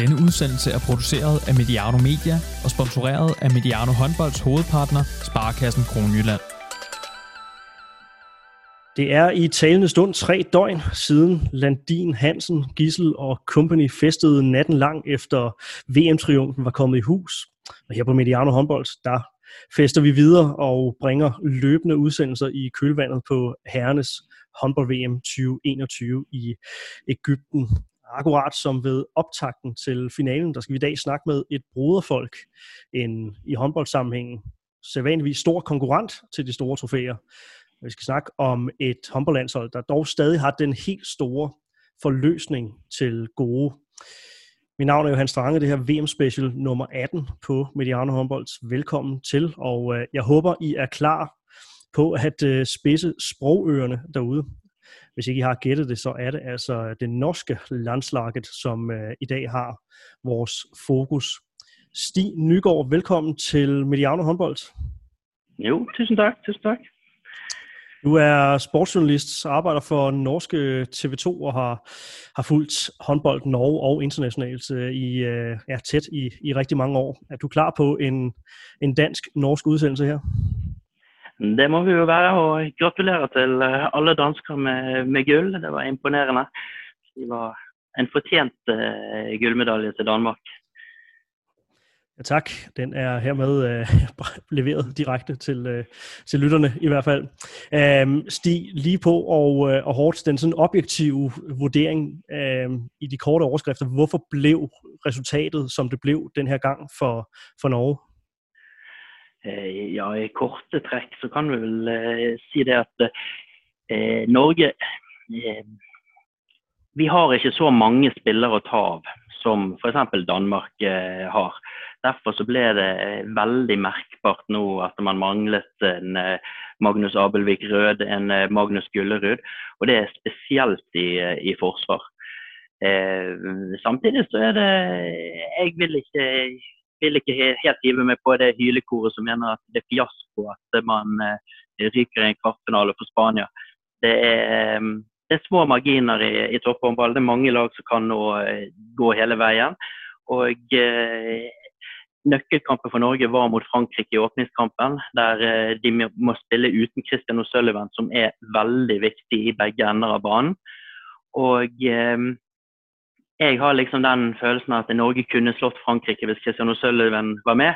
Denne udsendelse er produceret af Mediano Media og sponsoreret af Mediano Håndbolds hovedpartner, Sparkassen Kronjylland. Det er i talende stund tre døgn siden Landin, Hansen, Gissel og Company festede natten lang efter VM-triumfen var kommet i hus. Og her på Mediano Håndbold, der fester vi videre og bringer løbende udsendelser i kølvandet på herrenes håndbold-VM 2021 i Ægypten. Akkurat som ved optakten til finalen, der skal vi i dag snakke med et broderfolk, en i håndboldsammenhængen sædvanligvis stor konkurrent til de store trofæer. Vi skal snakke om et håndboldlandshold, der dog stadig har den helt store forløsning til gode. Mit navn er Johan Strange, det her VM-special nummer 18 på Mediano Håndbolds. Velkommen til, og jeg håber, I er klar på at spidse sprogørerne derude. Hvis ikke I har gættet det, så er det altså det norske landslaget, som i dag har vores fokus. Stig Nygaard, velkommen til Mediano Håndbold. Jo, tusind tak. Tusind tak. Du er sportsjournalist, arbejder for norske TV2 og har, har fulgt håndbold Norge og internationalt i, er tæt i, i rigtig mange år. Er du klar på en, en dansk-norsk udsendelse her? Det må vi jo være, og gratulerer til alle dansker med, med gull. Det var imponerende. Det var en fortjent uh, gullmedalje til Danmark. Ja, tak. Den er hermed øh, leveret direkte til, øh, til lytterne i hvert fald. Øhm, Stig, lige på og, øh, og hårdt, den sådan objektive vurdering øh, i de korte overskrifter. Hvorfor blev resultatet, som det blev den her gang for, for Norge? Eh, ja, i korte trekk så kan vi vel eh, si det at eh, Norge Vi har ikke så mange spillere å ta av som f.eks. Danmark har. Derfor så ble det veldig merkbart nå at man manglet en Magnus Abelvik Rød, en Magnus Gullerud. Og det er spesielt i, i forsvar. Eh, samtidig så er det Jeg vil ikke, vil ikke helt hive meg på det hylekoret som mener at det er fiasko at man eh, ryker i en kvartfinale for Spania. Det er, det er små marginer i, i topphåndball. Det er mange lag som kan nå gå hele veien. Og eh, Nøkkelkampen for Norge var mot Frankrike i åpningskampen, der eh, de må spille uten Christian O'Sullivan, som er veldig viktig i begge ender av banen. Og eh, jeg har liksom den følelsen at Norge kunne slått Frankrike hvis Christian O'Sullivan var med.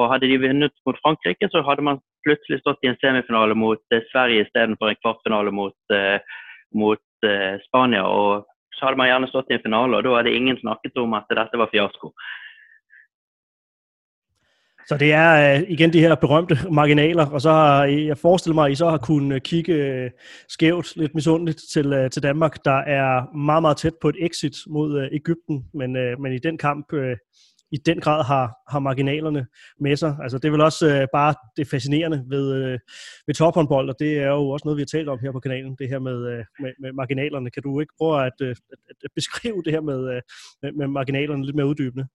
Og hadde de vunnet mot Frankrike, så hadde man plutselig stått i en semifinale mot eh, Sverige istedenfor en kvartfinale mot, eh, mot eh, Spania. Og så hadde man gjerne stått i en finale, og da hadde ingen snakket om at dette var fiasko. Så det er igen de her berømte marginaler, og så har jeg forestiller mig, at I så har kunnet kigge skævt, lidt misundeligt til, til Danmark, der er meget, meget tæt på et exit mod Ægypten, men, men i den kamp i den grad har, har marginalerne med sig. Altså, det er vel også bare det fascinerende ved, ved tophåndbold, og det er jo også noget, vi har talt om her på kanalen, det her med, med, med marginalerne. Kan du ikke prøve at, at, at beskrive det her med, med, med marginalerne lidt mere uddybende?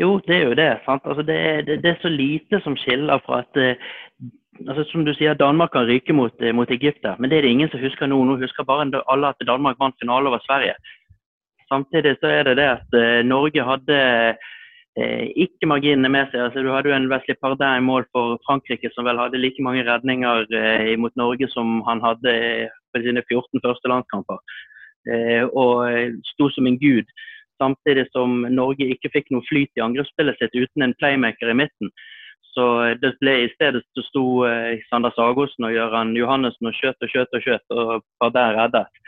Jo, det er jo det. Altså, det, er, det, det, er så lite som skiller fra at eh, altså, Som du sier, Danmark kan ryke mot, eh, mot Egypt, men det er det ingen som husker nå. Nå husker bare alle at Danmark vant finale over Sverige. Samtidig så er det det at eh, Norge hadde eh, ikke marginene med seg. altså Du hadde jo en Wesley Pardin i mål for Frankrike, som vel hadde like mange redninger eh, mot Norge som han hadde på sine 14 første landskamper. Og sto som en gud samtidig som Norge ikke fikk noe flyt i angrepsspillet sitt uten en playmaker i midten. Så det ble i stedet så sto eh, Sander Sagosen og Gøran Johannessen og skjøt og skjøt og skjøt, og var der reddet.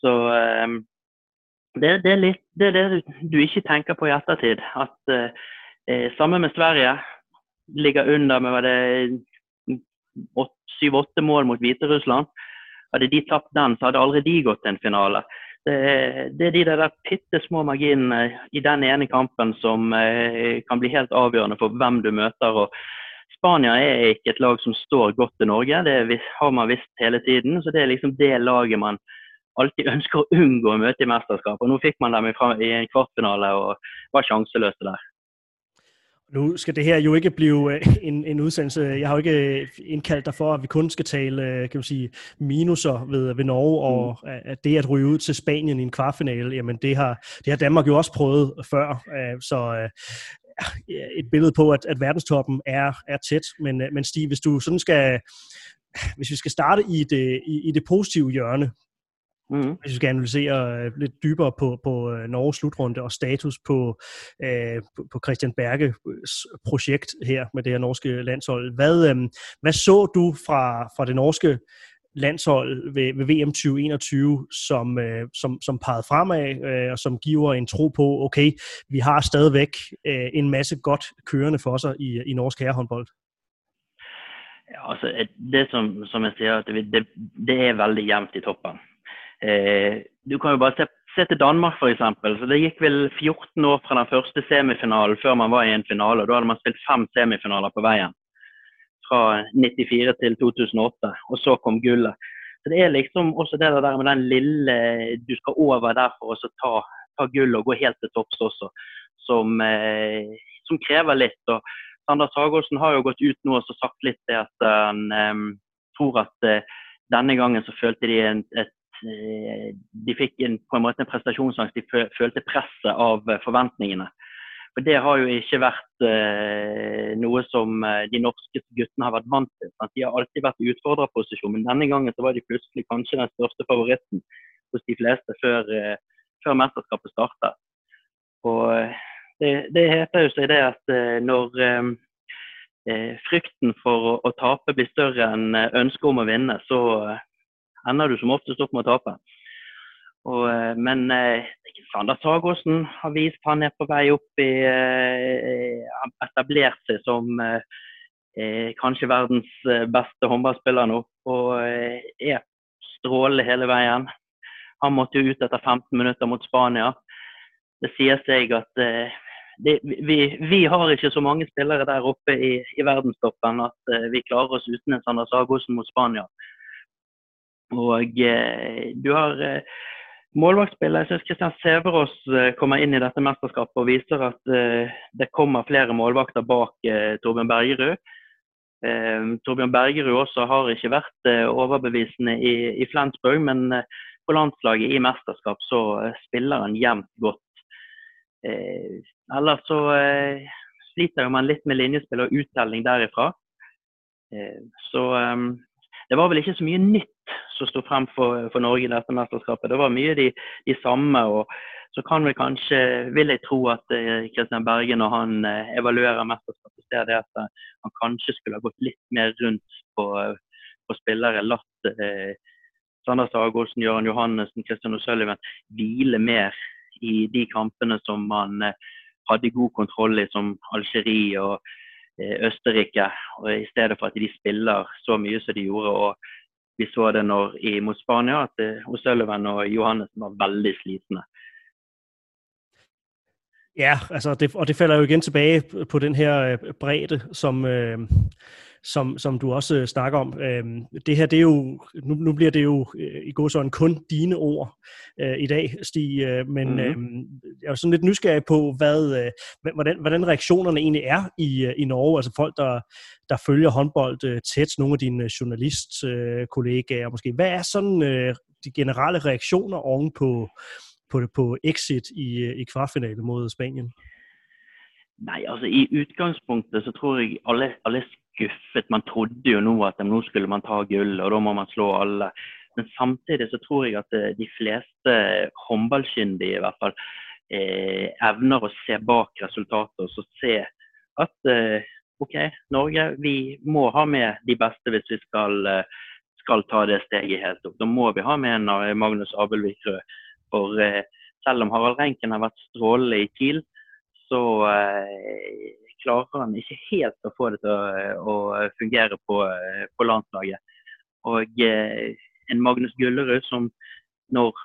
Så eh, det, det, er litt, det, er det du ikke tenker på i ettertid. At eh, Sammen med Sverige ligger under med var det syv-åtte mål mot Hviterussland. Hadde de tapt den, så hadde aldri de gått til en finale. Det, det er de der bitte små marginene i den ene kampen som eh, kan bli helt avgjørende for hvem du møter. og Spania er ikke et lag som står godt til Norge, det har man visst hele tiden. Så det er liksom det laget man alltid ønsker å unngå å møte i mesterskap. Og nå fikk man dem i en kvartfinale og var sjanseløse der. Nu skal det her jo ikke blive øh, en, en udsendelse. Jeg har jo ikke øh, indkaldt dig for, at vi kun skal tale øh, kan man sige, minuser ved, ved Norge, og mm. at det at ryge ud til Spanien i en kvartfinale, jamen det har, det har Danmark jo også prøvet før. Så et billede på, at, at verdenstoppen er, er tæt. Men, men Stig, hvis du sådan skal, hvis vi skal starte i det, i, i det positive hjørne, Mm. Hvis vi skal analysere øh, lidt dybere på, på øh, Norges slutrunde og status på, øh, på Christian Berges projekt her med det her norske landshold. Hvad, øh, hvad så du fra, fra det norske landshold ved, ved VM 2021, som, øh, som, som pegede fremad, øh, og som giver en tro på, okay, vi har stadigvæk øh, en masse godt kørende for sig i, i norsk herrehåndbold? Ja, altså, det som, som jeg siger, det, det, det er veldig jevnt i toppen. Eh, du kan jo bare se, se til Danmark, f.eks. Det gikk vel 14 år fra den første semifinalen før man var i en finale. og Da hadde man spilt fem semifinaler på veien. Fra 94 til 2008. Og så kom gullet. Så Det er liksom også det der med den lille Du skal over der for å ta, ta gull og gå helt til topps også, som, eh, som krever litt. og Sander Sagosen har jo gått ut nå og sagt litt det at han um, tror at uh, denne gangen så følte de en, et de fikk en, på en måte en prestasjonsangst. De følte presset av eh, forventningene. For Det har jo ikke vært eh, noe som eh, de norske guttene har vært vant til. Sant? De har alltid vært i utfordrerposisjon, men denne gangen så var de plutselig kanskje den største favoritten hos de fleste før, eh, før mesterskapet startet. Og det, det, heter jo seg det at eh, når frykten for å, å, tape blir større enn ønsket om å vinne, så ender du som oftest opp med å tape. Og, eh, men eh, Sander Sagåsen har vist han er på vei opp i eh, etablert seg som eh, kanskje verdens eh, beste håndballspiller nå. Og eh, er strålende hele veien. Han måtte jo ut etter 15 minutter mot Spania. Det sier seg at det, vi, vi, har ikke så mange spillere der oppe i, i verdenstoppen at vi klarer oss uten en Sander Sagosen mot Spania. Og eh, du har eh, målvaktspiller. Jeg syns Kristian Sæverås eh, kommer inn i dette mesterskapet og viser at det kommer flere målvakter bak Torbjørn Bergerud. Torbjørn Bergerud også har ikke vært overbevisende i, i Flensburg, men på landslaget i mesterskap så spiller han jevnt godt. ellers så sliter man litt med linjespill og uttelling derifra. så det var vel ikke så mye nytt som sto frem for, for, Norge i dette mesterskapet. Det var mye de, de samme. og så kan vi kanskje, vil jeg tro at Kristian eh, Berge, når han eh, evaluerer mesterskapet, ser det at eh, han kanskje skulle ha gått litt mer rundt på, på spillere. Latt eh, Sander Sagolsen, Jøran Johannessen, Kristian O'Sullivan hvile mer i de kampene som man eh, hadde god kontroll i, som Algerie og eh, Østerrike. Og I stedet for at de spiller så mye som de gjorde. og vi så det når, i, mot Spania, at uh, O'Sullivan og Johannes var veldig slitne. Ja, altså det, og det falder jo igen tilbage på den her øh, bredde, som, øh, som, som du også snakker om. Øh, det her, det er jo, nu, nu bliver det jo øh, i går sådan kun dine ord øh, i dag, Stig, øh, men mm-hmm. øh, jeg er sådan lidt nysgerrig på, hvad, øh, hvordan, hvordan reaktionerne egentlig er i, øh, i Norge, altså folk, der, der følger håndbold øh, tæt, nogle af dine journalistkollegaer øh, måske. Hvad er sådan øh, de generelle reaktioner oven på, på, på exit i, øh, i kvartfinale mot Spanien? Nei, altså I utgangspunktet så tror jeg alle, alle skuffet. Man trodde jo nå at nå skulle man ta gull, og da må man slå alle. Men samtidig så tror jeg at eh, de fleste håndballkyndige i hvert fall eh, evner å se bak resultatet og så se at eh, OK, Norge, vi må ha med de beste hvis vi skal, skal ta det steget helt opp. Da må vi ha med en Magnus Abelvik Rød. For eh, selv om Harald Renken har vært strålende i Kiel, så eh, klarer han ikke helt å få det til å, å fungere på, på, landslaget. Og eh, en Magnus Gullerud som når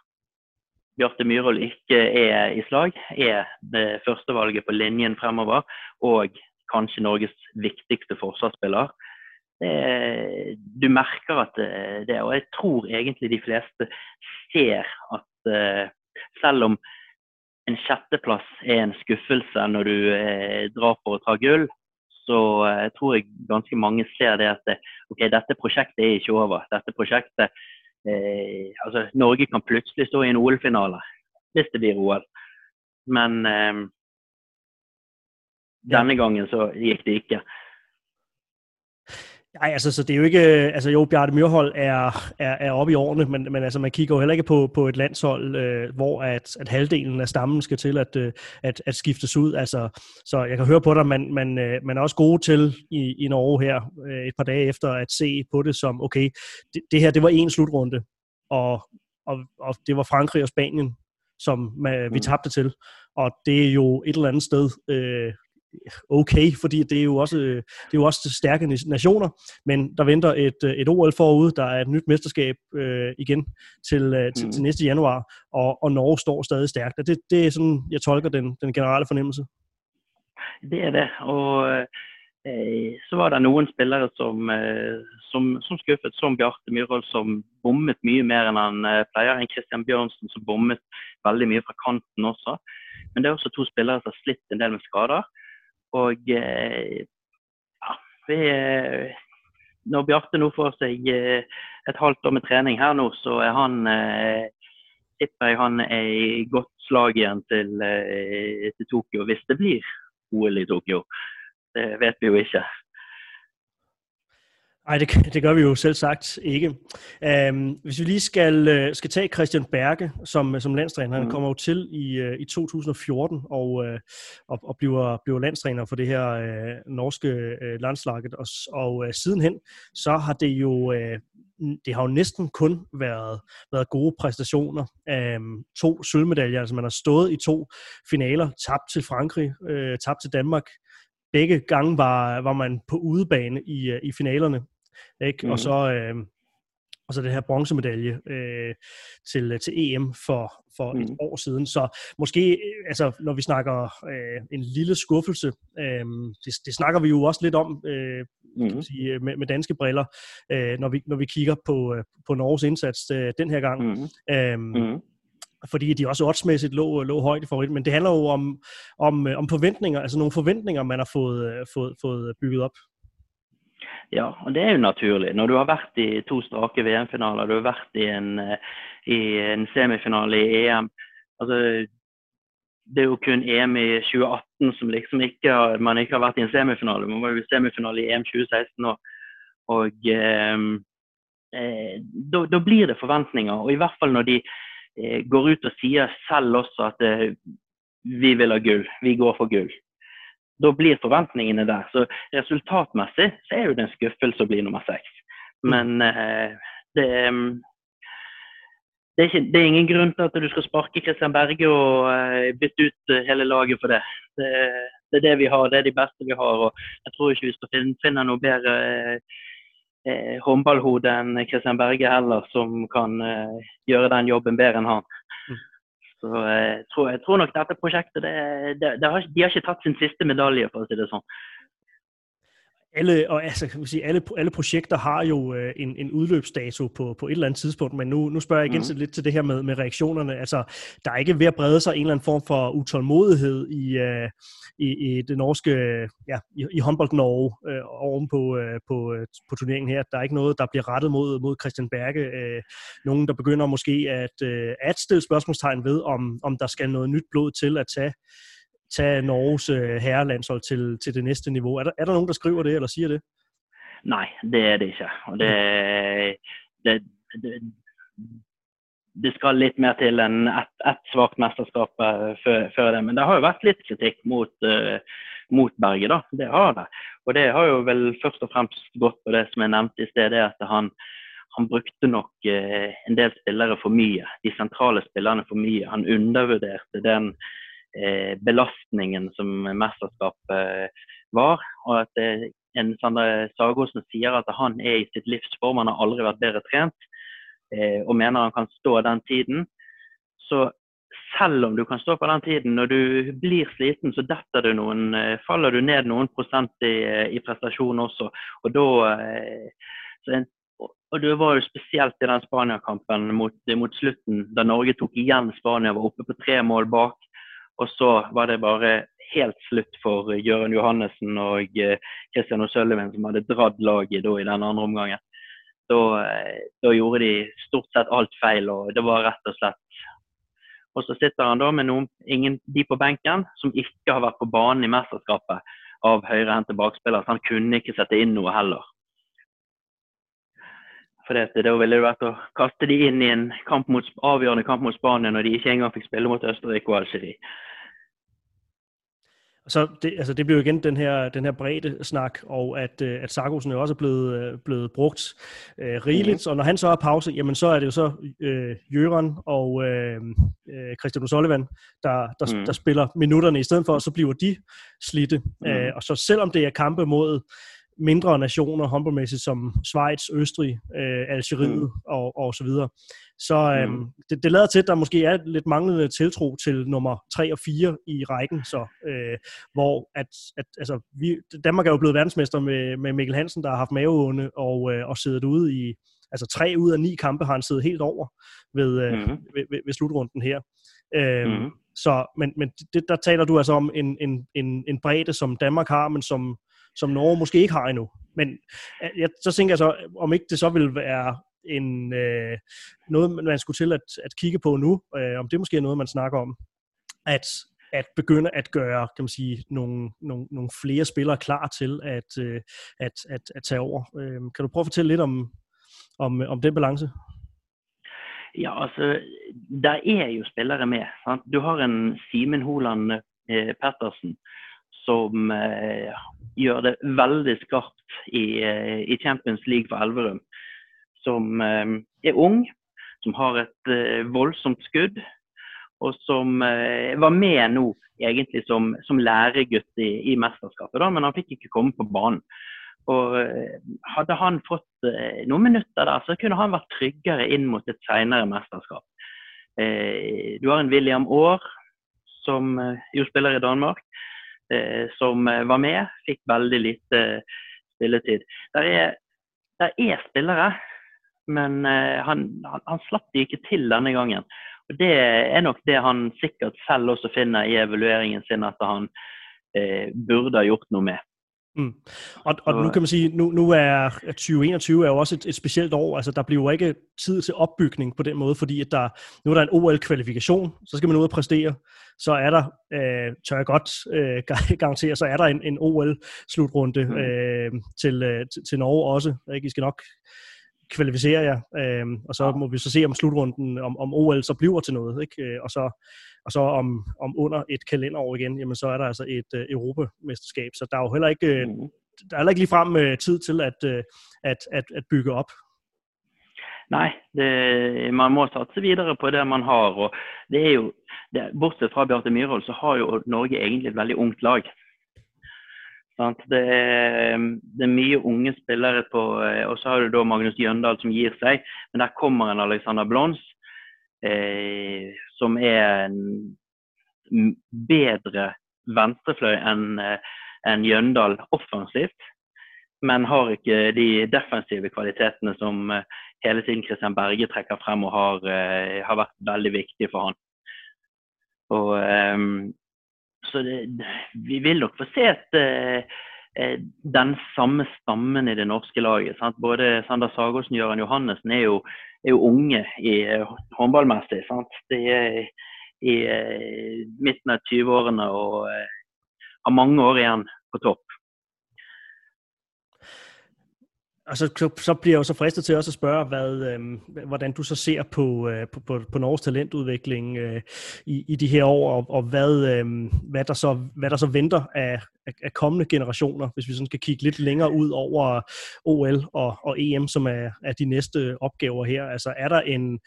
Bjarte Myhrvold ikke er i slag, er det førstevalget på linjen fremover. Og kanskje Norges viktigste forsvarsspiller. Det, du merker at det, og jeg tror egentlig de fleste ser at selv om en sjetteplass er en skuffelse når du eh, drar for å ta gull, så eh, tror jeg ganske mange ser det at ok, dette prosjektet er ikke over. Dette prosjektet eh, altså Norge kan plutselig stå i en OL-finale hvis det blir OL. Men eh, denne gangen så gikk det ikke. Nej, altså, så det er jo ikke, altså jo, Bjarte Myrhold er, er, er oppe i årene, men, men altså, man kigger jo heller ikke på, på et landshold, øh, hvor at, at halvdelen af stammen skal til at, øh, at, at skiftes ud. Altså, så jeg kan høre på dig, man, man, øh, man er også gode til i, i Norge her, øh, et par dage efter, at se på det som, okay, det, det her, det var en slutrunde, og, og, og det var Frankrig og Spanien, som man, vi mm. tabte til. Og det er jo et eller andet sted øh, okay, fordi det er jo også, det er jo også stærke nationer, men der venter et, et OL forude, der er et nyt mesterskab øh, igen til, øh, til, til mm. næste januar, og, og Norge står stadig stærkt. Det, det er sådan, jeg tolker den, den generelle fornemmelse. Det er det, og eh, så var der noen spillere som, som, som skuffet, som Bjarte Myhrvold, som bommet mye mer enn han eh, pleier. En Christian Bjørnsen som bommet veldig mye fra kanten også. Men det er også to spillere som har slitt en del med skader. Og eh, ja, vi, eh, når Bjarte nå får seg eh, et halvt år med trening her nå, så er han tipper jeg han er i godt slag igjen til, til Tokyo, hvis det blir OL i Tokyo. Det vet vi jo ikke. Nej, det, det gør vi jo selv sagt ikke. Øhm, hvis vi lige skal, øh, skal tage Christian Berge som, som landstræner, han mm. kommer jo til i, øh, i 2014 og, øh, og, og bliver, bliver landstræner for det her øh, norske øh, landslaget, og, og øh, sidenhen, så har det jo Øh, det har jo næsten kun været, været gode præstationer. Øhm, to sølvmedaljer, altså man har stået i to finaler, tabt til Frankrig, øh, tabt til Danmark. Begge gange var, var man på udebane i, i finalerne. Ikke? Mm. Og så... Øh, og så den her bronzemedalje øh, til, til EM for, for mm. et år siden. Så måske, øh, altså, når vi snakker øh, en lille skuffelse, øh, det, det snakker vi jo også lidt om øh, mm. kan sige, med, med danske briller, øh, når, vi, når vi kigger på, øh, på Norges indsats øh, den her gang. Mm. Øh, mm. Fordi de også oddsmæssigt lå, lå højt i favorit. Men det handler jo om, om, om forventninger, altså nogle forventninger, man har fået, fået, fået bygget op. Ja, og det er jo naturlig. Når du har vært i to strake VM-finaler, du har vært i en, eh, i en, semifinale i EM altså, Det er jo kun EM i 2018 som liksom ikke har, man ikke har vært i en semifinale. Man var jo i semifinale i EM 2016 òg. Og eh, eh, da, da, blir det forventninger. Og i hvert fall når de eh, går ut og sier selv også at eh, vi vil ha gull, vi går for gull da blir forventningene der. Så resultatmessig så er jo det en skuffelse å bli nummer seks. Mm. Men eh, det, mm, det, er ikke, det, er ingen grunn til at du skal sparke Kristian Berge og eh, bytte ut eh, hele laget for det. det. det. er det vi har, det er de beste vi har. og Jeg tror ikke vi skal finne, finne noe bedre eh, eh, håndballhode enn Kristian Berge heller, som kan eh, gjøre den jobben bedre enn han. Så jeg eh, tror, jeg tror nok dette prosjektet det, det, det har, De har ikke tatt sin siste medalje, for å si det sånn. Alle, og altså, kan man sige, alle, alle projekter har jo øh, en, en udløbsdato på, på et eller andet tidspunkt, men nu, nu spørger jeg igen mm. lidt til det her med, med reaktionerne. Altså, der er ikke ved at brede sig en eller anden form for utålmodighed i, øh, i, i det norske, ja, i, i håndbold-Norge øh, oven på, øh, på, øh, på turneringen her. Der er ikke noget, der bliver rettet mod, mod Christian Berge. Øh, nogen, der begynder måske at, øh, at stille spørgsmålstegn ved, om, om der skal noget nyt blod til at tage tage Norges øh, herrelandshold til, til det næste niveau. Er der, er der nogen, der skriver det eller siger det? Nej, det er det ikke. Og det, det, det, det skal litt mer til enn ett et svakt mesterskap uh, før, før, det. Men det har jo vært litt kritikk mot, uh, mot Berge, da. Det har det. Og det har jo vel først og fremst gått på det som jeg nevnte i sted, at han, han brukte nok uh, en del spillere for mye. De sentrale spillerne for mye. Han undervurderte den belastningen som mesterskapet var. Og at eh, en Sander Sagosen sier at han er i sitt livsform, han har aldri vært bedre trent eh, og mener han kan stå den tiden. Så selv om du kan stå på den tiden, når du blir sliten, så detter du noen, faller du ned noen prosent i, i prestasjon også. Og da en, og det var jo spesielt i den Spania-kampen mot, mot, slutten, da Norge tok igjen Spania, var oppe på tre mål bak Og så var det bare helt slutt for Gøran Johannessen og Christian O'Sullivan, som hadde dratt laget da, i den andre omgangen. Da, da, gjorde de stort sett alt feil, og det var rett og slett Og så sitter han da med noen, ingen, de på benken som ikke har vært på banen i mesterskapet av høyrehendte bakspillere, så han kunne ikke sette inn noe heller. For det, det ville vært å kaste de inn i en kamp mot, avgjørende kamp mot Spania når de ikke engang fikk spille mot Østerrike og Algerie. Så det, altså det blir jo igen den her, den her brede snak, og at, øh, at Sargosen jo også er blevet, øh, blevet brugt øh, rigeligt. Mm. Og når han så har pause, jamen så er det jo så øh, Jøren og øh, øh Christian O'Sullivan, der, der, mm. der spiller minutterne i stedet for, og så bliver de slidte. Mm. Øh, og så selvom det er kampe mod mindre nationer håndboldmæssigt som Schweiz, Østrig, øh, Algeriet mm. og, og så videre. Så øh, mm. det, det lader til, at der måske er lidt manglende tiltro til nummer 3 og 4 i rækken, så øh, hvor at, at altså, vi, Danmark er jo blevet verdensmester med, med Mikkel Hansen, der har haft maveånde og, øh, og siddet ude i altså tre ud af ni kampe har han siddet helt over ved, øh, mm. ved, ved, ved slutrunden her. Øh, mm. Så, men, men det, der taler du altså om en, en, en, en bredde, som Danmark har, men som, som Norge måske ikke har endnu. Men øh, jeg, så tænker jeg så, om ikke det så vil være en, øh, noget, man skulle til at, at kigge på nu, øh, om det måske er noget, man snakker om, at, at begynde at gøre kan man sige, nogle, nogle, nogle flere spillere klar til at, øh, at, at, at tage over. Øh, kan du prøve at fortælle lidt om, om, om den balance? Ja, altså, der er jo spillere med. Sant? Du har en Simen Holand eh, Pettersen, som eh, gjør det veldig skarpt i, eh, i Champions League for Elverum. Som eh, er ung, som har et eh, voldsomt skudd, og som var med nå egentlig som, som læregutt i, i mesterskapet, da, men han fikk ikke komme på banen. Og Hadde han fått noen minutter der, så kunne han vært tryggere inn mot et senere mesterskap. du har en William Aar, som jo spiller i Danmark, som eh, var med, fikk veldig lite eh, spilletid. Der er, der er spillere, men han, han, han, slapp de ikke til denne gangen. Og Det er nok det han sikkert selv også finner i evalueringen sin at han eh, burde ha gjort noe med. Mm. Og, og nu kan man sige, nu, nu er 2021 er jo også et, et specielt år, altså der bliver jo ikke tid til opbygning på den måde, fordi at der, nu er der en OL-kvalifikation, så skal man ud og præstere, så er der, øh, tør jeg godt øh, garantere, så er der en, en OL-slutrunde mm. øh, til, øh, til, til Norge også, ikke? I skal nok kvalificere jer, øh, og så må vi så se om slutrunden, om, om OL så bliver til noget, ikke? Øh, og så og så om, om under et kalenderår igen, jamen så er der altså et øh, europamesterskab. Så der er jo heller ikke, øh, der er heller ikke ligefrem øh, tid til at, øh, at, at, at bygge op. Nei, det, man må satse videre på det man har. og det er jo, det, Bortsett fra Bjarte Myhrvold, så har jo Norge egentlig et veldig ungt lag. Det er, det, er, mye unge spillere på Og så har du da Magnus Jøndal som gir seg. Men der kommer en Alexander Blons eh, som er en bedre venstrefløy enn eh, en Jøndal offensivt. Men har ikke de defensive kvalitetene som eh, hele tiden Christian Berge trekker frem og har, eh, har vært veldig viktig for han. Og, um, så det, vi vil nok få se et, eh, den samme stammen i det norske laget. Sant? Både Sander Sagosen og Gøran Johannessen er jo er jo unge i eh, håndballmessig. Sant? De er i eh, midten av 20-årene og eh, har mange år igjen på topp. Og så, så, så bliver jeg jo så fristet til også at spørge, hvad, øh, hvordan du så ser på, øh, på, på, på Norges talentudvikling øh, i, i de her år, og, og hvad, øh, hvad, der så, hvad der så venter af, af, kommende generationer, hvis vi sådan skal kigge lidt længere ud over OL og, og EM, som er, er de næste opgaver her. Altså er der en,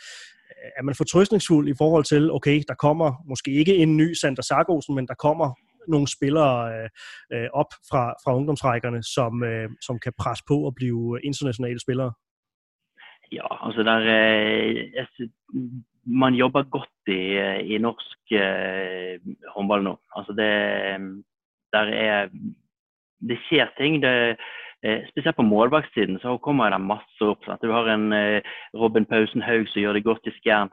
er man fortrøstningsfuld i forhold til, okay, der kommer måske ikke en ny Sander Sargosen, men der kommer nogle spillere øh, øh, op fra, fra ungdomsrækkerne, som, øh, som kan presse på og blive internationale spillere? Ja, altså der eh, Man jobber godt i, i norsk øh, håndball nå. Altså det, der er, det skjer ting. Det, spesielt på målvaktsiden så kommer det masse opp. Sant? Du har en Robin Pausen Haug som gjør det godt i Skjern.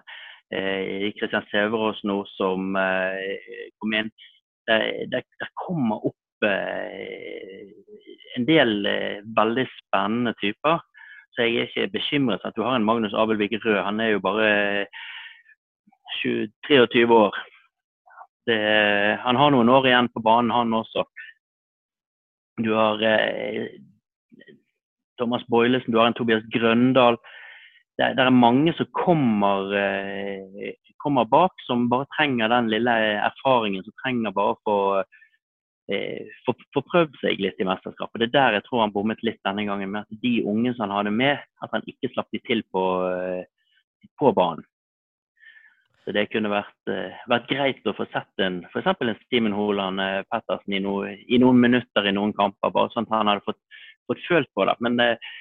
Kristian Sæverås nå som kom inn. Det, kommer opp eh, en del eh, veldig spennende typer. Så jeg er ikke bekymret at du har en Magnus Abelvik Rød. Han er jo bare 20, 23 år. Det, han har noen år igjen på banen, han også. Du har eh, Thomas Boilesen, du har en Tobias Grøndal. Det, det er mange som kommer, eh, kommer, bak, som bare trenger den lille erfaringen. Som trenger bare å eh, få, få prøvd seg litt i mesterskapet. Det er der jeg tror han bommet litt denne gangen. Med at de unge som han hadde med, at han ikke slapp de til på, eh, på banen. Så det kunne vært, vært greit å få sett en f.eks. en Steven Holand Pettersen i, no, i, noen minutter i noen kamper, bare sånn at han hadde fått, fått følt på det. Men uh,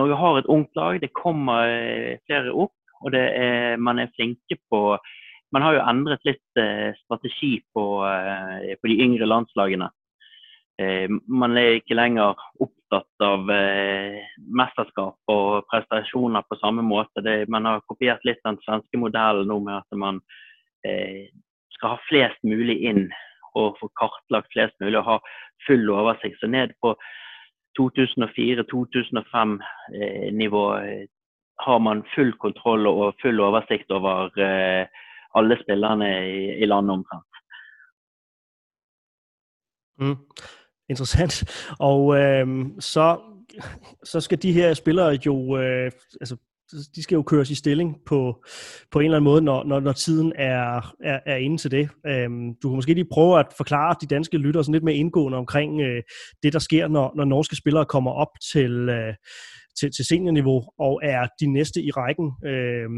Norge har et ungt lag, det kommer flere opp, og er, man er flinke på Man har jo endret litt strategi på, på de yngre landslagene. Man er ikke lenger opptatt av mesterskap og prestasjoner på samme måte. Det, man har kopiert litt den svenske modellen nå med at man eh, skal ha flest mulig inn og få kartlagt flest mulig og ha full oversikt. Så ned på 2004-2005-nivå eh, har man full kontroll og full oversikt over eh, alle spillerne i landet omtrent. Mm. Interessant. Og øh, så, så skal de her spillere jo, øh, altså de skal jo køres i stilling på, på en eller anden måde, når, når, når tiden er, er, er inde til det. Øhm, du kan måske lige prøve at forklare de danske lyttere sådan lidt mere indgående omkring øh, det, der sker, når, når norske spillere kommer op til, øh, til, til seniorniveau og er de næste i rækken. Øh,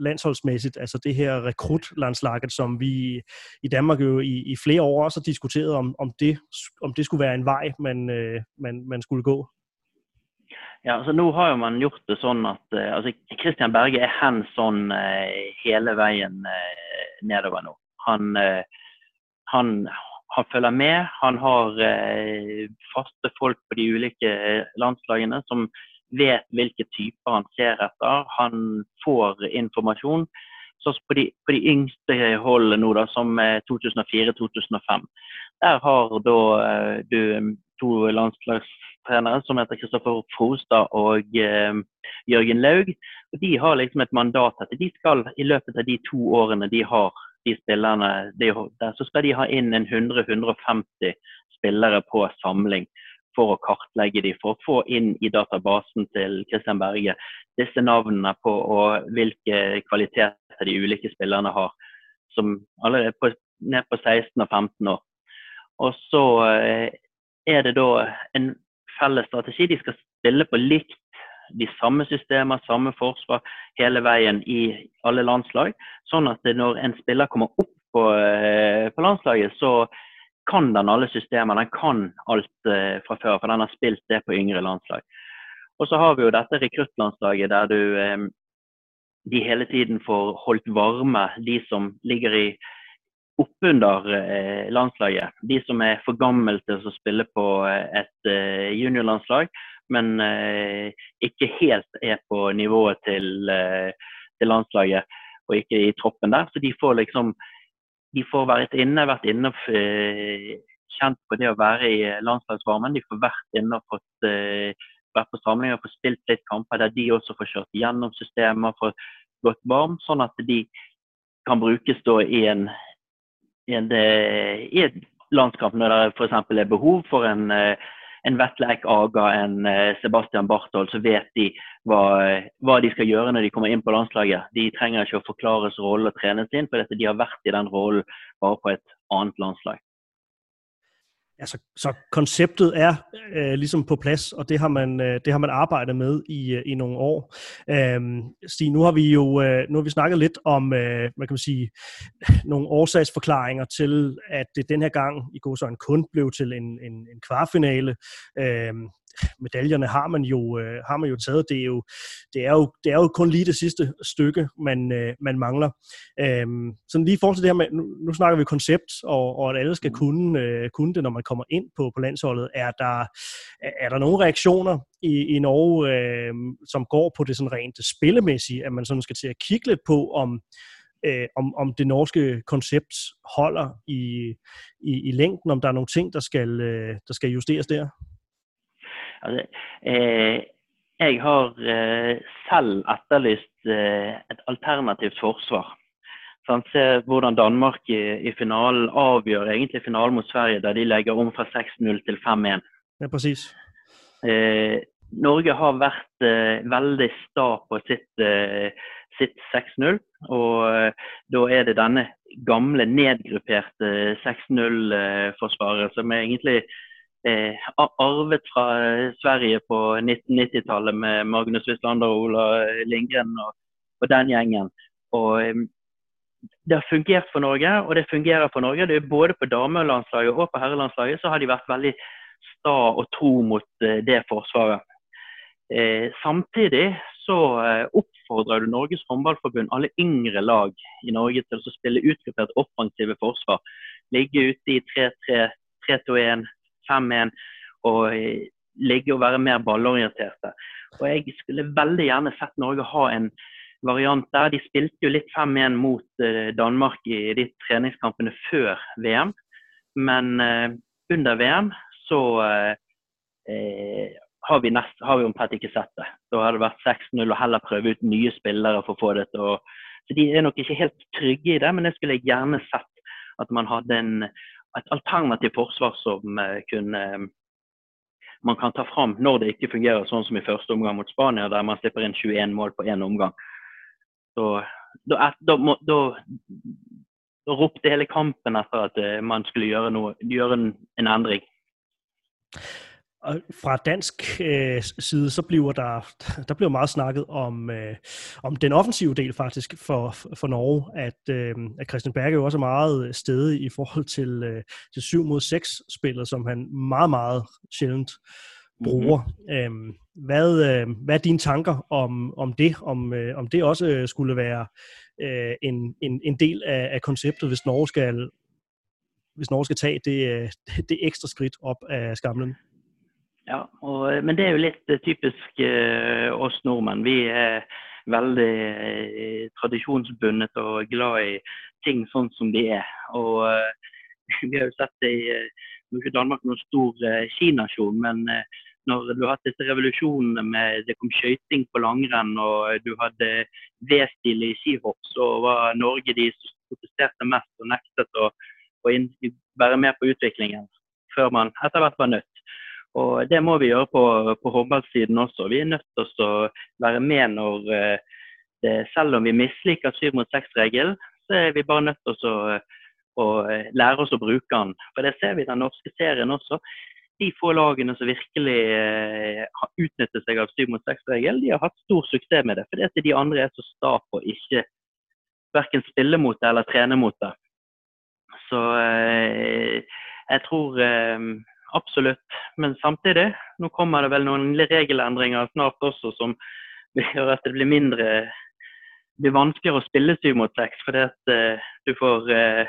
landsholdsmæssigt, altså det her rekrutlandslaget, som vi i Danmark jo i, i flere år også har diskuteret, om, om, det, om det skulle være en vej, man, øh, man, man skulle gå. Ja, altså Nå har jo man gjort det sånn at uh, altså Christian Berge er hands uh, hele veien uh, nedover nå. Han, han, han, følger med. Han har faste folk på de ulike landslagene som vet hvilke typer han ser etter. Han får informasjon. Så på de, på de yngste holdene nå, da, som 2004-2005, der har da du to landslagstrenere som heter Kristoffer Frostad og eh, Jørgen Laug. Og de har liksom et mandat at de skal i løpet av de to årene de har de spillerne, de, der, så skal de ha inn en 100-150 spillere på samling for å kartlegge de, for å få inn i databasen til Kristian Berge disse navnene på og hvilke kvaliteter de ulike spillerne har, som allerede på, ned på 16 og 15 år. Og så eh, er det da en felles strategi. De skal spille på likt de samme systemer, samme forsvar hele veien i alle landslag. Sånn at når en spiller kommer opp på, eh, på landslaget, så kan den alle systemer. Den kan alt uh, fra før, for den har spilt det på yngre landslag. Og så har vi jo dette rekruttlandslaget der du um, de hele tiden får holdt varme de som ligger i oppunder uh, landslaget. De som er for gamle til å spille på et uh, juniorlandslag, men ikke helt er på nivået til, til landslaget og ikke i troppen der. Så de får liksom de får vært inne, vært inne og eh, kjent på det å være i landslagsvarmen. De får vært inne og fått eh, vært på samlinger og fått spilt litt kamper der de også får kjørt gjennom systemer, fått gått varm, sånn at de kan brukes da i en, en, eh, i et landskamp når det f.eks. er behov for en en Vetle Aga, en Sebastian Barthold, så vet de hva, hva, de skal gjøre når de kommer inn på landslaget. De trenger ikke å forklares rolle og trenes inn, for de har vært i den rollen bare på et annet landslag. Altså, så konceptet er øh, ligesom på plads, og det har man, øh, det har man arbejdet med i, øh, i nogle år. Øhm, Stig, nu har vi jo øh, nu har vi snakket lidt om, øh, hvad kan man sige, nogle årsagsforklaringer til, at det den her gang i går så kun blev til en, en, en kvartfinale. Øh, medaljerne har man jo øh, har man jo taget. Det er jo det er jo det er jo kun lige det sidste stykke man øh, man mangler. Øhm, sådan lige i forhold til det her med nu, nu snakker vi koncept og, og at alle skal mm. kunne øh, kunne det når man kommer ind på på landsholdet. Er der er der nogle reaktioner i, i Norge øh, som går på det sådan rent spillemæssige, at man sådan skal til at kigge lidt på om øh, om, om det norske koncept holder i, i, i længden, om der er nogle ting, der skal, øh, der skal justeres der? Altså, eh, jeg har eh, selv etterlyst eh, et alternativt forsvar. Sånn, se hvordan Danmark i, i, finalen avgjør egentlig finalen mot Sverige, der de legger om fra 6-0 til 5-1. Ja, precis. Eh, Norge har vært eh, veldig sta på sitt, eh, sitt 6-0. Og da er det denne gamle, nedgrupperte 6-0-forsvaret som er egentlig arvet fra Sverige på 1990-tallet med Magnus Wislander og Ola Lindgren og, og den gjengen. Og eh, det har fungert for Norge, og det fungerer for Norge. Det er Både på damelandslaget og på herrelandslaget så har de vært veldig sta og tro mot eh, det forsvaret. Eh, samtidig så eh, oppfordrer du Norges håndballforbund, alle yngre lag i Norge, til å spille utgruppert offensive forsvar. Ligge ute i 3-3, 3-2-1, 5-1 og eh, ligge og være mer ballorienterte. Og Jeg skulle veldig gjerne sett Norge ha en variant der. De spilte jo litt 5-1 mot eh, Danmark i de treningskampene før VM. Men eh, under VM så eh, har vi, nest, har vi omtrent ikke sett det. Da har det vært 6-0 og heller prøve ut nye spillere for å få det til å Så de er nok ikke helt trygge i det, men det skulle jeg gjerne sett. At man hadde en, et alternativt forsvar som uh, kunne man kan ta fram når det ikke fungerer sånn som i første omgang mot Spania, der man slipper inn 21 mål på én omgang. Så, da, da, da, da, ropte hele kampen etter at uh, man skulle gjøre, noe, gjøre en endring. Og fra dansk øh, side, så bliver der, der bliver meget snakket om, øh, om den offensive del faktisk for, for Norge, at, øh, at Christian Berge jo også er meget stedig i forhold til, øh, til 7 mod 6 spillet, som han meget, meget sjældent bruger. Mm-hmm. hvad, øh, hvad er dine tanker om, om det? Om, øh, om det også skulle være øh, en, en, en del af, af konceptet, hvis Norge skal hvis Norge skal tage det, øh, det ekstra skridt op af skamlen? Ja, og, men det er jo litt eh, typisk eh, oss nordmenn. Vi er veldig eh, tradisjonsbundet og glad i ting sånn som de er. Og eh, vi har jo sett det i eh, Nå er ikke Danmark noen stor eh, skinasjon, men når du har hatt disse revolusjonene med det kom skøyting på langrenn og du hadde V-stil i skihopp, så var Norge de som protesterte mest og nektet å være med på utviklingen, før man etter hvert var nødt. Og Det må vi gjøre på, på håndballsiden også. Vi er nødt til å være med når eh, det, selv om vi misliker syv mot seks-regelen, så er vi bare nødt til å, å, eh, lære oss å bruke den. For Det ser vi i den norske serien også. De få lagene som virkelig eh, har utnyttet seg av syv mot seks-regelen, de har hatt stor suksess med det. Fordi de andre er så sta på å ikke verken spille mot det eller trene mot det. Så eh, jeg tror eh, absolutt. Men samtidig, nå kommer det vel noen regelendringer snart også som gjør at det blir mindre det blir vanskeligere å spille syv mot seks, fordi at uh, du får uh,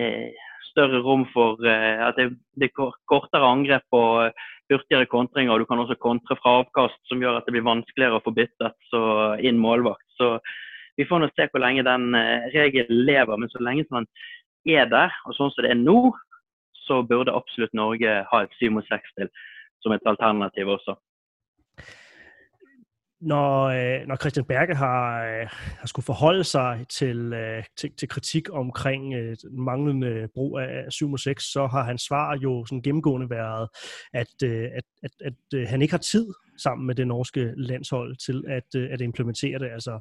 uh, større rom for at det, er kortere angrep og hurtigere kontringer. og Du kan også kontre fra avkast, som gjør at det blir vanskeligere å få byttet så inn målvakt. Så Vi får nå se hvor lenge den regelen lever, men så lenge som den er der, og sånn som det er nå, så burde absolutt Norge ha et 7 mot 6 til som et alternativ også. Når, øh, når Christian Berge har, øh, har skulle forholde seg til, øh, til, til kritikk omkring manglende brug av 7 mot 6, så har hans svar jo sådan gennemgående været, at, at, at, at han ikke har tid sammen med det norske landshold til at, at implementere det. Altså,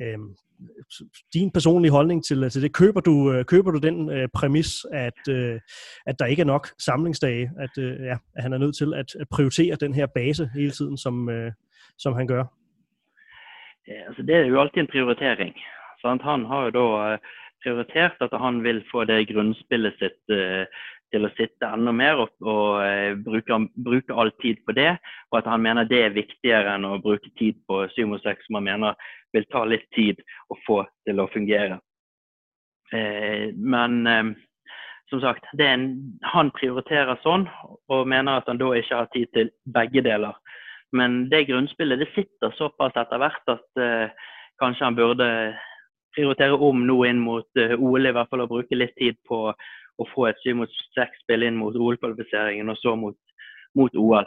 øh, din personlige holdning til, til det. Køber du, øh, køber du den øh, præmis, at, øh, at der ikke er nok samlingsdage, at, øh, ja, at han er nødt til at, at prioritere den her base hele tiden, som, øh, som han gør? Ja, altså det er jo alltid en prioritering. Sant? Han har jo da øh, prioritert at han vil få det grunnspillet sitt øh, til å sitte enda mer og, og uh, bruke, bruke, all tid på det. Og at han mener det er viktigere enn å bruke tid på 7 og 6, som han mener vil ta litt tid å få til å fungere. Eh, men eh, som sagt, en, han prioriterer sånn og mener at han da ikke har tid til begge deler. Men det grunnspillet det sitter såpass etter hvert at eh, kanskje han burde prioritere om nå inn mot uh, OL, i hvert fall å bruke litt tid på å få et 7 mot 6-spill inn mot OL-kvalifiseringen og så mot, mot OL.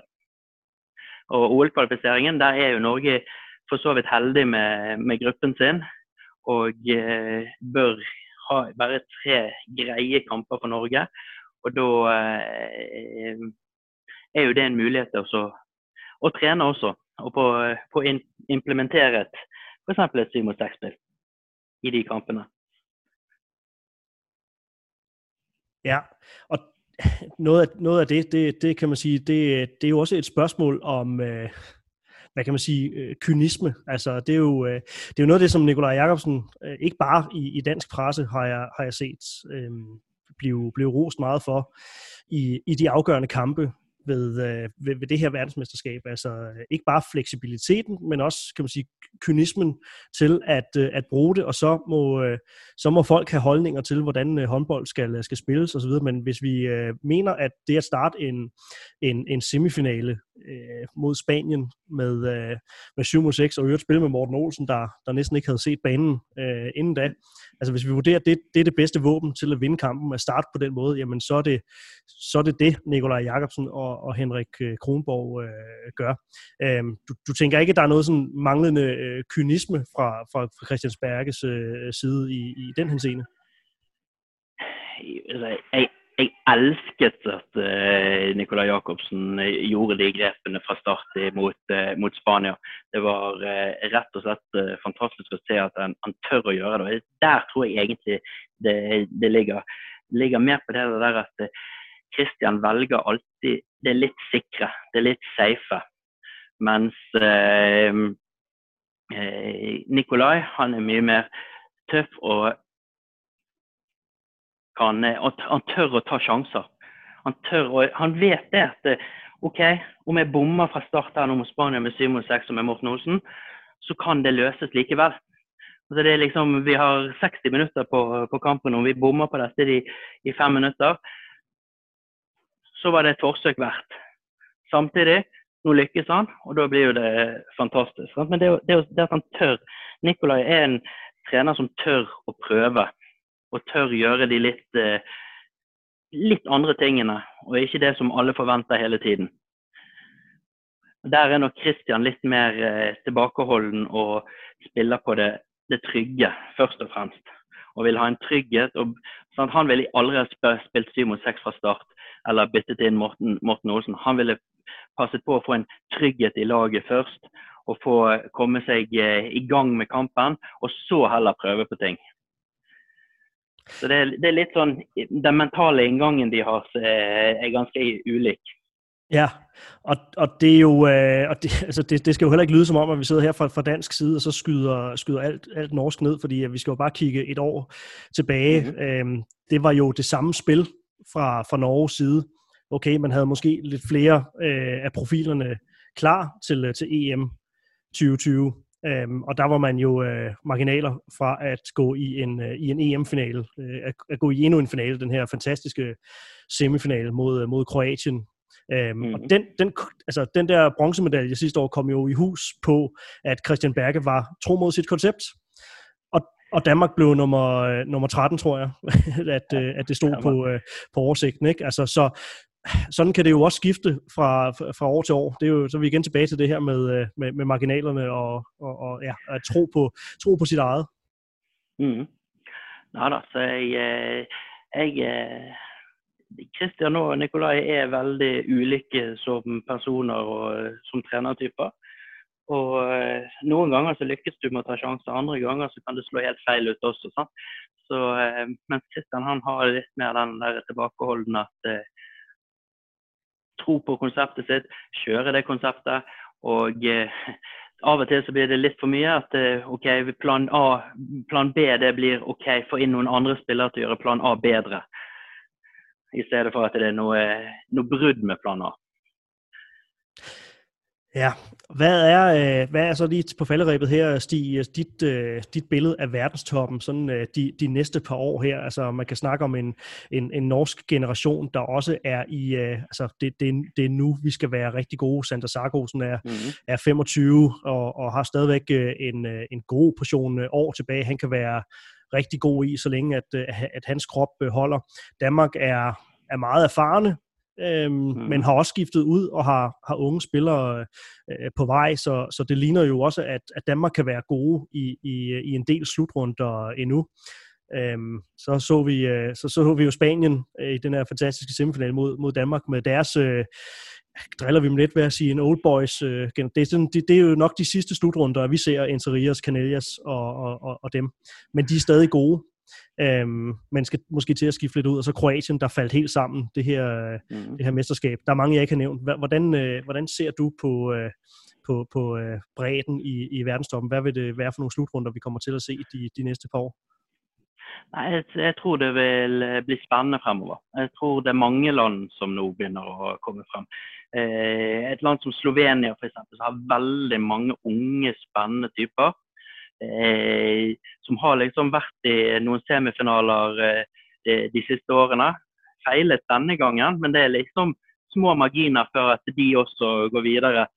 Og OL-kvalifiseringen, der er jo Norge for så vidt heldig med, med gruppen sin. Og eh, bør ha, bare tre greie kamper for Norge. Og da eh, er jo det en mulighet til å trene også. Og på, på in, implementere et f.eks. et 7 mot 6-spill i de kampene. Ja, og noget af, noget af det, det, det kan man sige, det, det er jo også et spørgsmål om, øh, hvad kan man sige, øh, kynisme. Altså, det er jo, øh, det er jo noget af det, som Nikolaj Jacobsen, øh, ikke bare i, i dansk presse, har jeg, har jeg set, øh, blive, blive rost meget for i, i de afgørende kampe ved, øh, ved, ved det her verdensmesterskab. Altså ikke bare fleksibiliteten, men også kan man sige, kynismen til at, øh, at bruge det, og så må, øh, så må folk have holdninger til, hvordan øh, håndbold skal, skal spilles osv. Men hvis vi øh, mener, at det at starte en, en, en semifinale øh, mod Spanien med, øh, med 7 mod 6, og øvrigt spil med Morten Olsen, der, der næsten ikke havde set banen øh, inden da. Altså hvis vi vurderer, at det, det er det bedste våben til at vinde kampen, at starte på den måde, jamen så er det så er det, det Nikolaj Jakobsen og, og Henrik øh, Kronborg øh, gør. Øh, du, du tænker ikke, at der er noget sådan manglende øh, kynisme fra, fra, fra Christiansberges øh, side i, i den henseende? Altså, jeg, elsket at uh, Nicolai Jacobsen uh, gjorde de grepene fra start mot, uh, mot Spania. Det var rett og slett fantastisk å se at han, han, tør å gjøre det. Der tror jeg egentlig det, det ligger, ligger, mer på det der at Christian velger alltid det litt sikre, det litt safe. Mens Nicolai han er mye mer tøff og kan, han tør å ta sjanser. Han, tør han vet det at OK, om jeg bommer fra start her nå mot Spania med 7 mot 6 og med Morten Olsen, så kan det løses likevel. Altså det er liksom, Vi har 60 minutter på, på kampen, og vi bommer på dette i, i fem minutter. Så var det et forsøk verdt. Samtidig, nå lykkes han, og da blir jo det fantastisk. Men det, det, det at han tør Nikolai er en trener som tør å prøve og tør gjøre de litt, eh, litt andre tingene, og ikke det som alle forventer hele tiden. Der er nok Christian litt mer eh, tilbakeholden og spiller på det, det, trygge, først og fremst. Og vil ha en trygghet. Og, sånn, han ville aldri ha spilt syv mot seks fra start eller byttet inn Morten, Morten Olsen. Han ville passet på å få en trygghet i laget først, og få komme seg eh, i gang med kampen, og så heller prøve på ting. Så det er, det er, litt sånn Den mentale inngangen de har, er ganske ulik. Ja, og, og det er jo øh, og det, altså det, det skal jo heller ikke lyde som om, at vi sidder her fra, fra dansk side, og så skyder, skyder alt, alt norsk ned, fordi vi skal jo bare kigge et år tilbage. Mm-hmm. Øhm, det var jo det samme spil fra, fra Norges side. Okay, man havde måske lidt flere øh, af profilerne klar til, til EM 2020. Øhm, og der var man jo øh, marginaler fra at gå i en, øh, i en EM-finale, øh, at, at gå i endnu en finale, den her fantastiske semifinale mod, mod Kroatien. Øhm, mm. Og den, den, altså, den der bronzemedalje sidste år kom jo i hus på, at Christian Berge var tro mod sit koncept. Og, og Danmark blev nummer, øh, nummer 13, tror jeg, at, øh, at det stod på, øh, på oversigten. Ikke? Altså, så, sådan kan det jo også skifte fra, fra år til år. Det er jo, så er vi igen tilbage til det her med, øh, med, med marginalerne og, og, og ja, at tro på, tro på sit eget. Mm. Ja da, så jeg, øh, jeg øh, Christian og Nikolai er veldig ulike som personer og som trenertyper. Og Noen ganger så lykkes du med å ta sjanser, andre ganger så kan det slå helt feil ut også. Sant? Så, mens Christian han har litt mer den der tilbakeholdende at tro på konseptet sitt, kjøre det konseptet. Og eh, av og til så blir det litt for mye at eh, OK, plan A, plan B det blir OK, få inn noen andre spillere til å gjøre plan A bedre. I stedet for at det er noe, noe brudd med plan A. Ja, hvad er, øh, hvad er så lige på falderæbet her, Stig, dit, øh, dit billede af verdenstoppen sådan øh, de, de næste par år her? Altså man kan snakke om en, en, en norsk generation, der også er i, altså det, det, det er nu, vi skal være rigtig gode. Sander Sargosen er, mm-hmm. er 25 og, og har stadigvæk en, en god portion år tilbage. Han kan være rigtig god i, så længe at, at hans krop holder. Danmark er, er meget erfarne, øhm, mm. men har også skiftet ud og har, har unge spillere øh, på vej, så, så det ligner jo også, at, at Danmark kan være gode i, i, i en del slutrunder endnu. Øhm, så, så, vi, øh, så så vi jo Spanien øh, i den her fantastiske semifinal mod, mod Danmark med deres, øh, driller vi dem lidt ved at sige, en old boys. Øh, det, er sådan, det, det er jo nok de sidste slutrunder, vi ser Interias, Canellas og, og, og, og dem. Men de er stadig gode, Øhm, man skal måske til at skifte lidt ud, og så Kroatien, der faldt helt sammen, det her, mm. det her mesterskab. Der er mange, jeg ikke har nævnt. Hvordan, øh, hvordan ser du på, øh, på, på øh, bredden i, i verdenstoppen? Hvad vil det være for nogle slutrunder, vi kommer til at se de, de næste par år? Nei, jeg, jeg, tror det vil øh, bli spennende fremover. Jeg tror det er mange land som nå begynner å komme frem. Eh, et land som Slovenia for eksempel, så har veldig mange unge, spennende typer som har liksom vært i noen semifinaler eh, de, de, siste årene. Feilet denne gangen, men det er liksom små marginer før at de også går videre.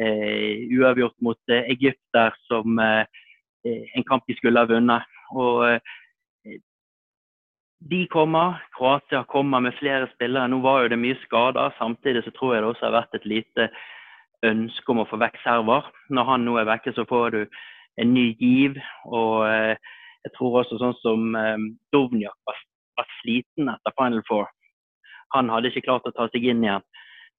Eh, uavgjort mot eh, Egypter, som eh, en kamp de skulle ha vunnet. Og eh, de kommer. Kroatia kommer med flere spillere. Nå var jo det mye skader. Samtidig så tror jeg det også har vært et lite ønske om å få vekk server. Når han nå er vekke, så får du en ny giv. Og eh, jeg tror også sånn som eh, Dovnjak var, var, sliten etter Final Four. Han hadde ikke klart å ta seg inn igjen.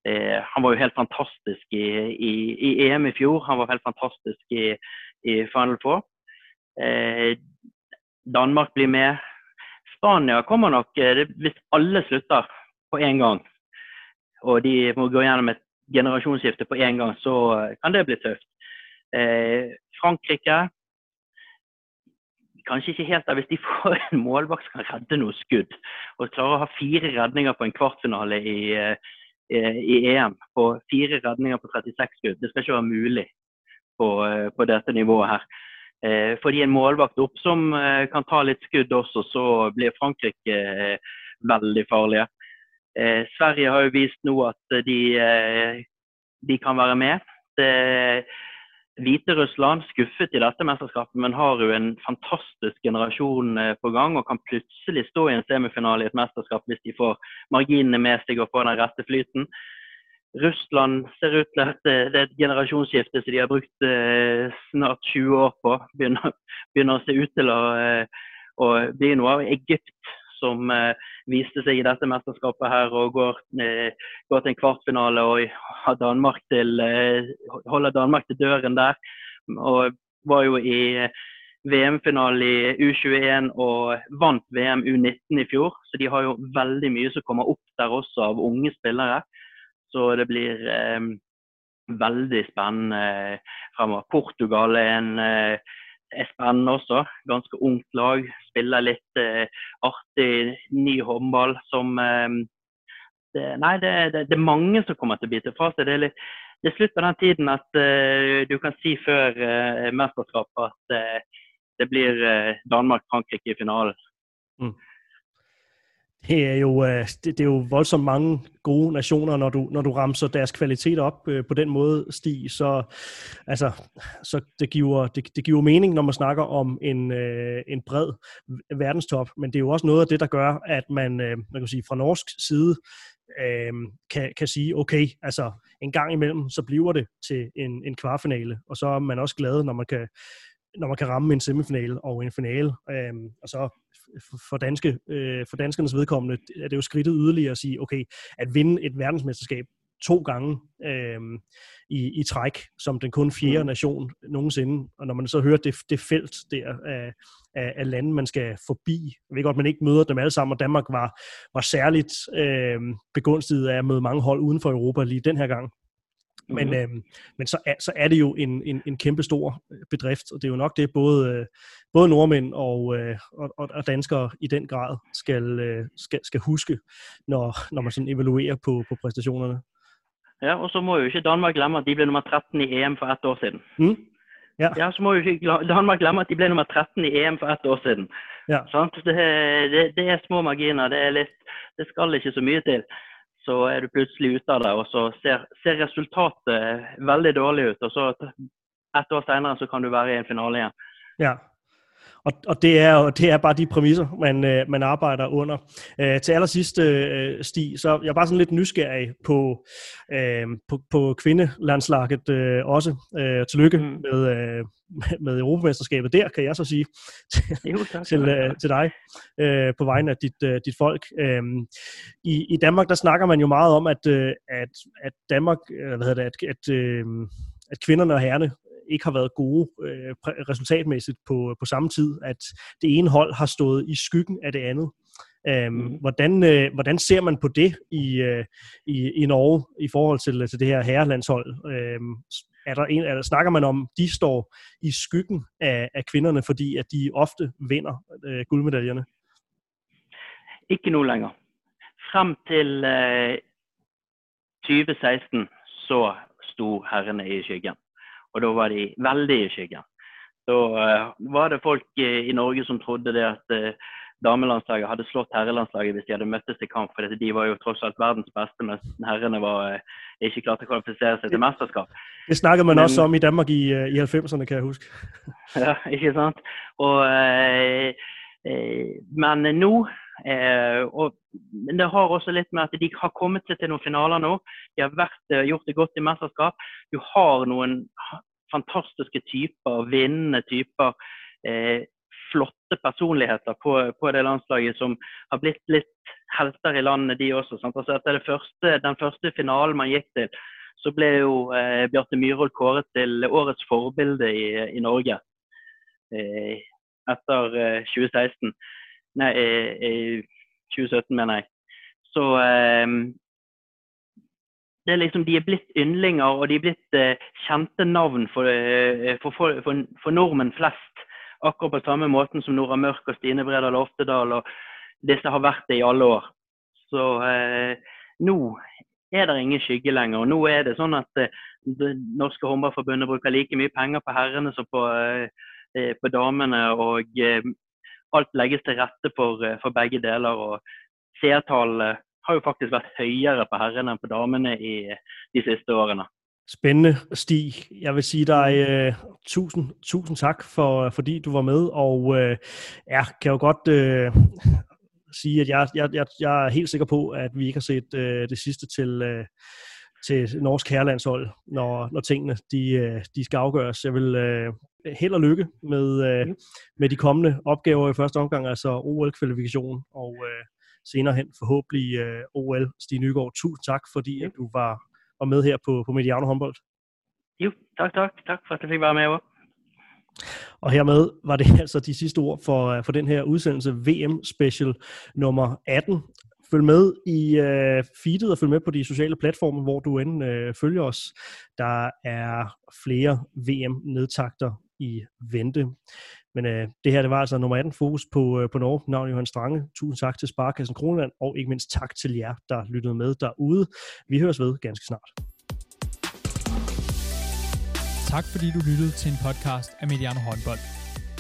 Eh, han var jo helt fantastisk i, i, i, EM i fjor. Han var helt fantastisk i, i Final Four. Eh, Danmark blir med. Spania kommer nok, eh, hvis alle slutter på én gang, og de må gå gjennom et generasjonsskifte på én gang, så kan det bli tøft. Frankrike Kanskje ikke helt der hvis de får en målvakt som kan redde noe skudd. Og klarer å ha fire redninger på en kvartfinale i, eh, i EM. På fire redninger på 36 skudd. Det skal ikke være mulig på, eh, på dette nivået her. Eh, de en målvakt opp som kan ta litt skudd også, så blir Frankrike veldig farlige. Sverige har jo vist nå at de, de kan være med. Det, Hviterussland skuffet i dette mesterskapet, men har jo en fantastisk generasjon eh, på gang og kan plutselig stå i en semifinale i et mesterskap hvis de får marginene med seg og får den rette flyten. Russland ser ut til at det er et generasjonsskifte som de har brukt eh, snart 20 år på. Begynner, begynner å se ut til å, eh, å bli noe av Egypt som eh, viste seg i dette mesterskapet her og går, eh, går til en kvartfinale og Danmark til, eh, holder Danmark til døren der. Og var jo i VM-finale i U21 og vant VM U19 i fjor. Så de har jo veldig mye som kommer opp der også av unge spillere. Så det blir eh, veldig spennende fremover. Portugal er en eh, er spennende også. Ganske ungt lag. Spiller litt eh, artig, ny håndball som eh, det, Nei, det, det, det, er mange som kommer til å bite fra seg. Det er, litt, det er slutt på den tiden at eh, du kan si før eh, mesterskapet at eh, det blir Danmark-Frankrike i finalen. Mm det er jo, øh, det, er jo voldsomt mange gode nationer, når du, når du ramser deres kvalitet op øh, på den måde, Stig, så, altså, så det, giver, det, det giver mening, når man snakker om en, øh, en bred verdenstop, men det er jo også noget af det, der gør, at man, man kan sige, fra norsk side kan, kan sige, okay, altså en gang imellem, så bliver det til en, en kvartfinale, og så er man også glad, når man kan, når man kan ramme en semifinale og en finale, og så for, danske, øh, for danskernes vedkommende er det jo skridtet yderligere at sige, okay, at vinde et verdensmesterskab to gange øh, i, i træk, som den kun fjerde mm. nation nogensinde. Og når man så hører det, det felt der af, af, af lande, man skal forbi, jeg ved godt, man ikke møder dem alle sammen, og Danmark var, var særligt øh, begunstiget af at møde mange hold uden for Europa lige den her gang. Men, mm-hmm. øh, men så, er, så er det jo en, en, en kæmpe stor øh, bedrift, og det er jo nok det, både, øh, både nordmænd og, øh, og, og danskere i den grad skal, skal, skal huske, når, når man sådan evaluerer på, på præstationerne. Ja, Og så må jo ikke Danmark glemme at de ble nummer 13 i EM for ett år siden. Mm. Ja. ja. Så må jo ikke Danmark glemme at de ble nummer 13 i EM for ett år siden. Ja. Det, det, det, er små marginer. Det, er litt, det skal ikke så mye til. Så er du plutselig ute av det, og så ser, ser resultatet veldig dårlig ut. Og så ett år senere så kan du være i en finale igjen. Ja, og, og det, er, det er bare de præmisser, man, øh, man arbejder under. Øh, til allersidst, øh, Stig, så jeg er bare sådan lidt nysgerrig på, øh, på, på kvindelandslaget øh, også. Øh, tillykke mm. med, øh, med Europamesterskabet der, kan jeg så sige jo, tak, til, øh, til dig øh, på vegne af dit, øh, dit folk. Øh, i, I Danmark, der snakker man jo meget om, at, øh, at, at Danmark, øh, hvad hedder det, at, at, øh, at kvinderne og herrerne ikke har været gode øh, resultatmæssigt på, på samme tid, at det ene hold har stået i skyggen af det andet. Øhm, mm. hvordan, øh, hvordan ser man på det i, øh, i, i Norge i forhold til, til det her herrelandshold? Øhm, er der en, er der, snakker man om, de står i skyggen af, af kvinderne, fordi at de ofte vinder øh, guldmedaljerne? Ikke nu længere. Frem til øh, 2016 så stod herrene i skyggen. Og da var de veldig i skyggen. Så uh, var det folk uh, i Norge som trodde det at uh, damelandslaget hadde slått herrelandslaget hvis de hadde møttes til kamp. For de var jo tross alt verdens beste, mens herrene var ikke klarte å kvalifisere seg til mesterskap. Det snakket man Men, også om i Danmark i, i 90'erne, kan jeg huske. ja, ikke sant. Og, men nå og det har også litt med at de har kommet seg til noen finaler nå. De har vært, gjort det godt i mesterskap. Du har noen fantastiske typer, vinnende typer. Eh, flotte personligheter på, på, det landslaget som har blitt litt helter i landet, de også. Altså etter første, den første finalen man gikk til, så ble jo eh, Bjarte Myhrvold kåret til årets forbilde i, i Norge. Eh, etter 2016. Nei, 2017, mener jeg. Så eh, det er liksom, De er blitt yndlinger, og de er blitt eh, kjente navn for, eh, for, for, for, nordmenn flest. Akkurat på samme måten som Nora Mørk og Stine Bredal Oftedal og disse har vært det i alle år. Så eh, nå er det ingen skygge lenger. og Nå er det sånn at eh, det norske håndballforbundet bruker like mye penger på herrene som på, eh, på damene. og alt legges til rette for, for begge deler. og Seertallene har jo faktisk vært høyere på herrene enn på damene i de siste årene. Spennende, Stig. Jeg vil si deg uh, tusen, tusen tak, for, fordi du var med, og uh, ja, kan jo godt uh, si at jeg, jeg, jeg, jeg er helt sikker på, at vi ikke har sett det sidste til, til norsk herrelandshold, når, når tingene de, uh, de skal afgøres. Jeg vil uh, held og lykke med, uh, med de kommende opgaver i første omgang, altså OL-kvalifikation og uh, senere hen forhåbentlig øh, OL. Stig Nygaard, tusind tak, fordi at du var, var med her på, på Mediano håndbold. Jo, tak, tak. Tak for, at jeg fik være med. Og hermed var det altså de sidste ord for, øh, for den her udsendelse VM Special nummer 18. Følg med i øh, feedet og følg med på de sociale platforme, hvor du end øh, følger os. Der er flere VM-nedtakter i vente. Men øh, det her det var altså nummer 18 fokus på, øh, på Norge. Navn Johan Strange. Tusind tak til Sparkassen Kronland, og ikke mindst tak til jer, der lyttede med derude. Vi høres ved ganske snart. Tak fordi du lyttede til en podcast af Mediano Håndbold.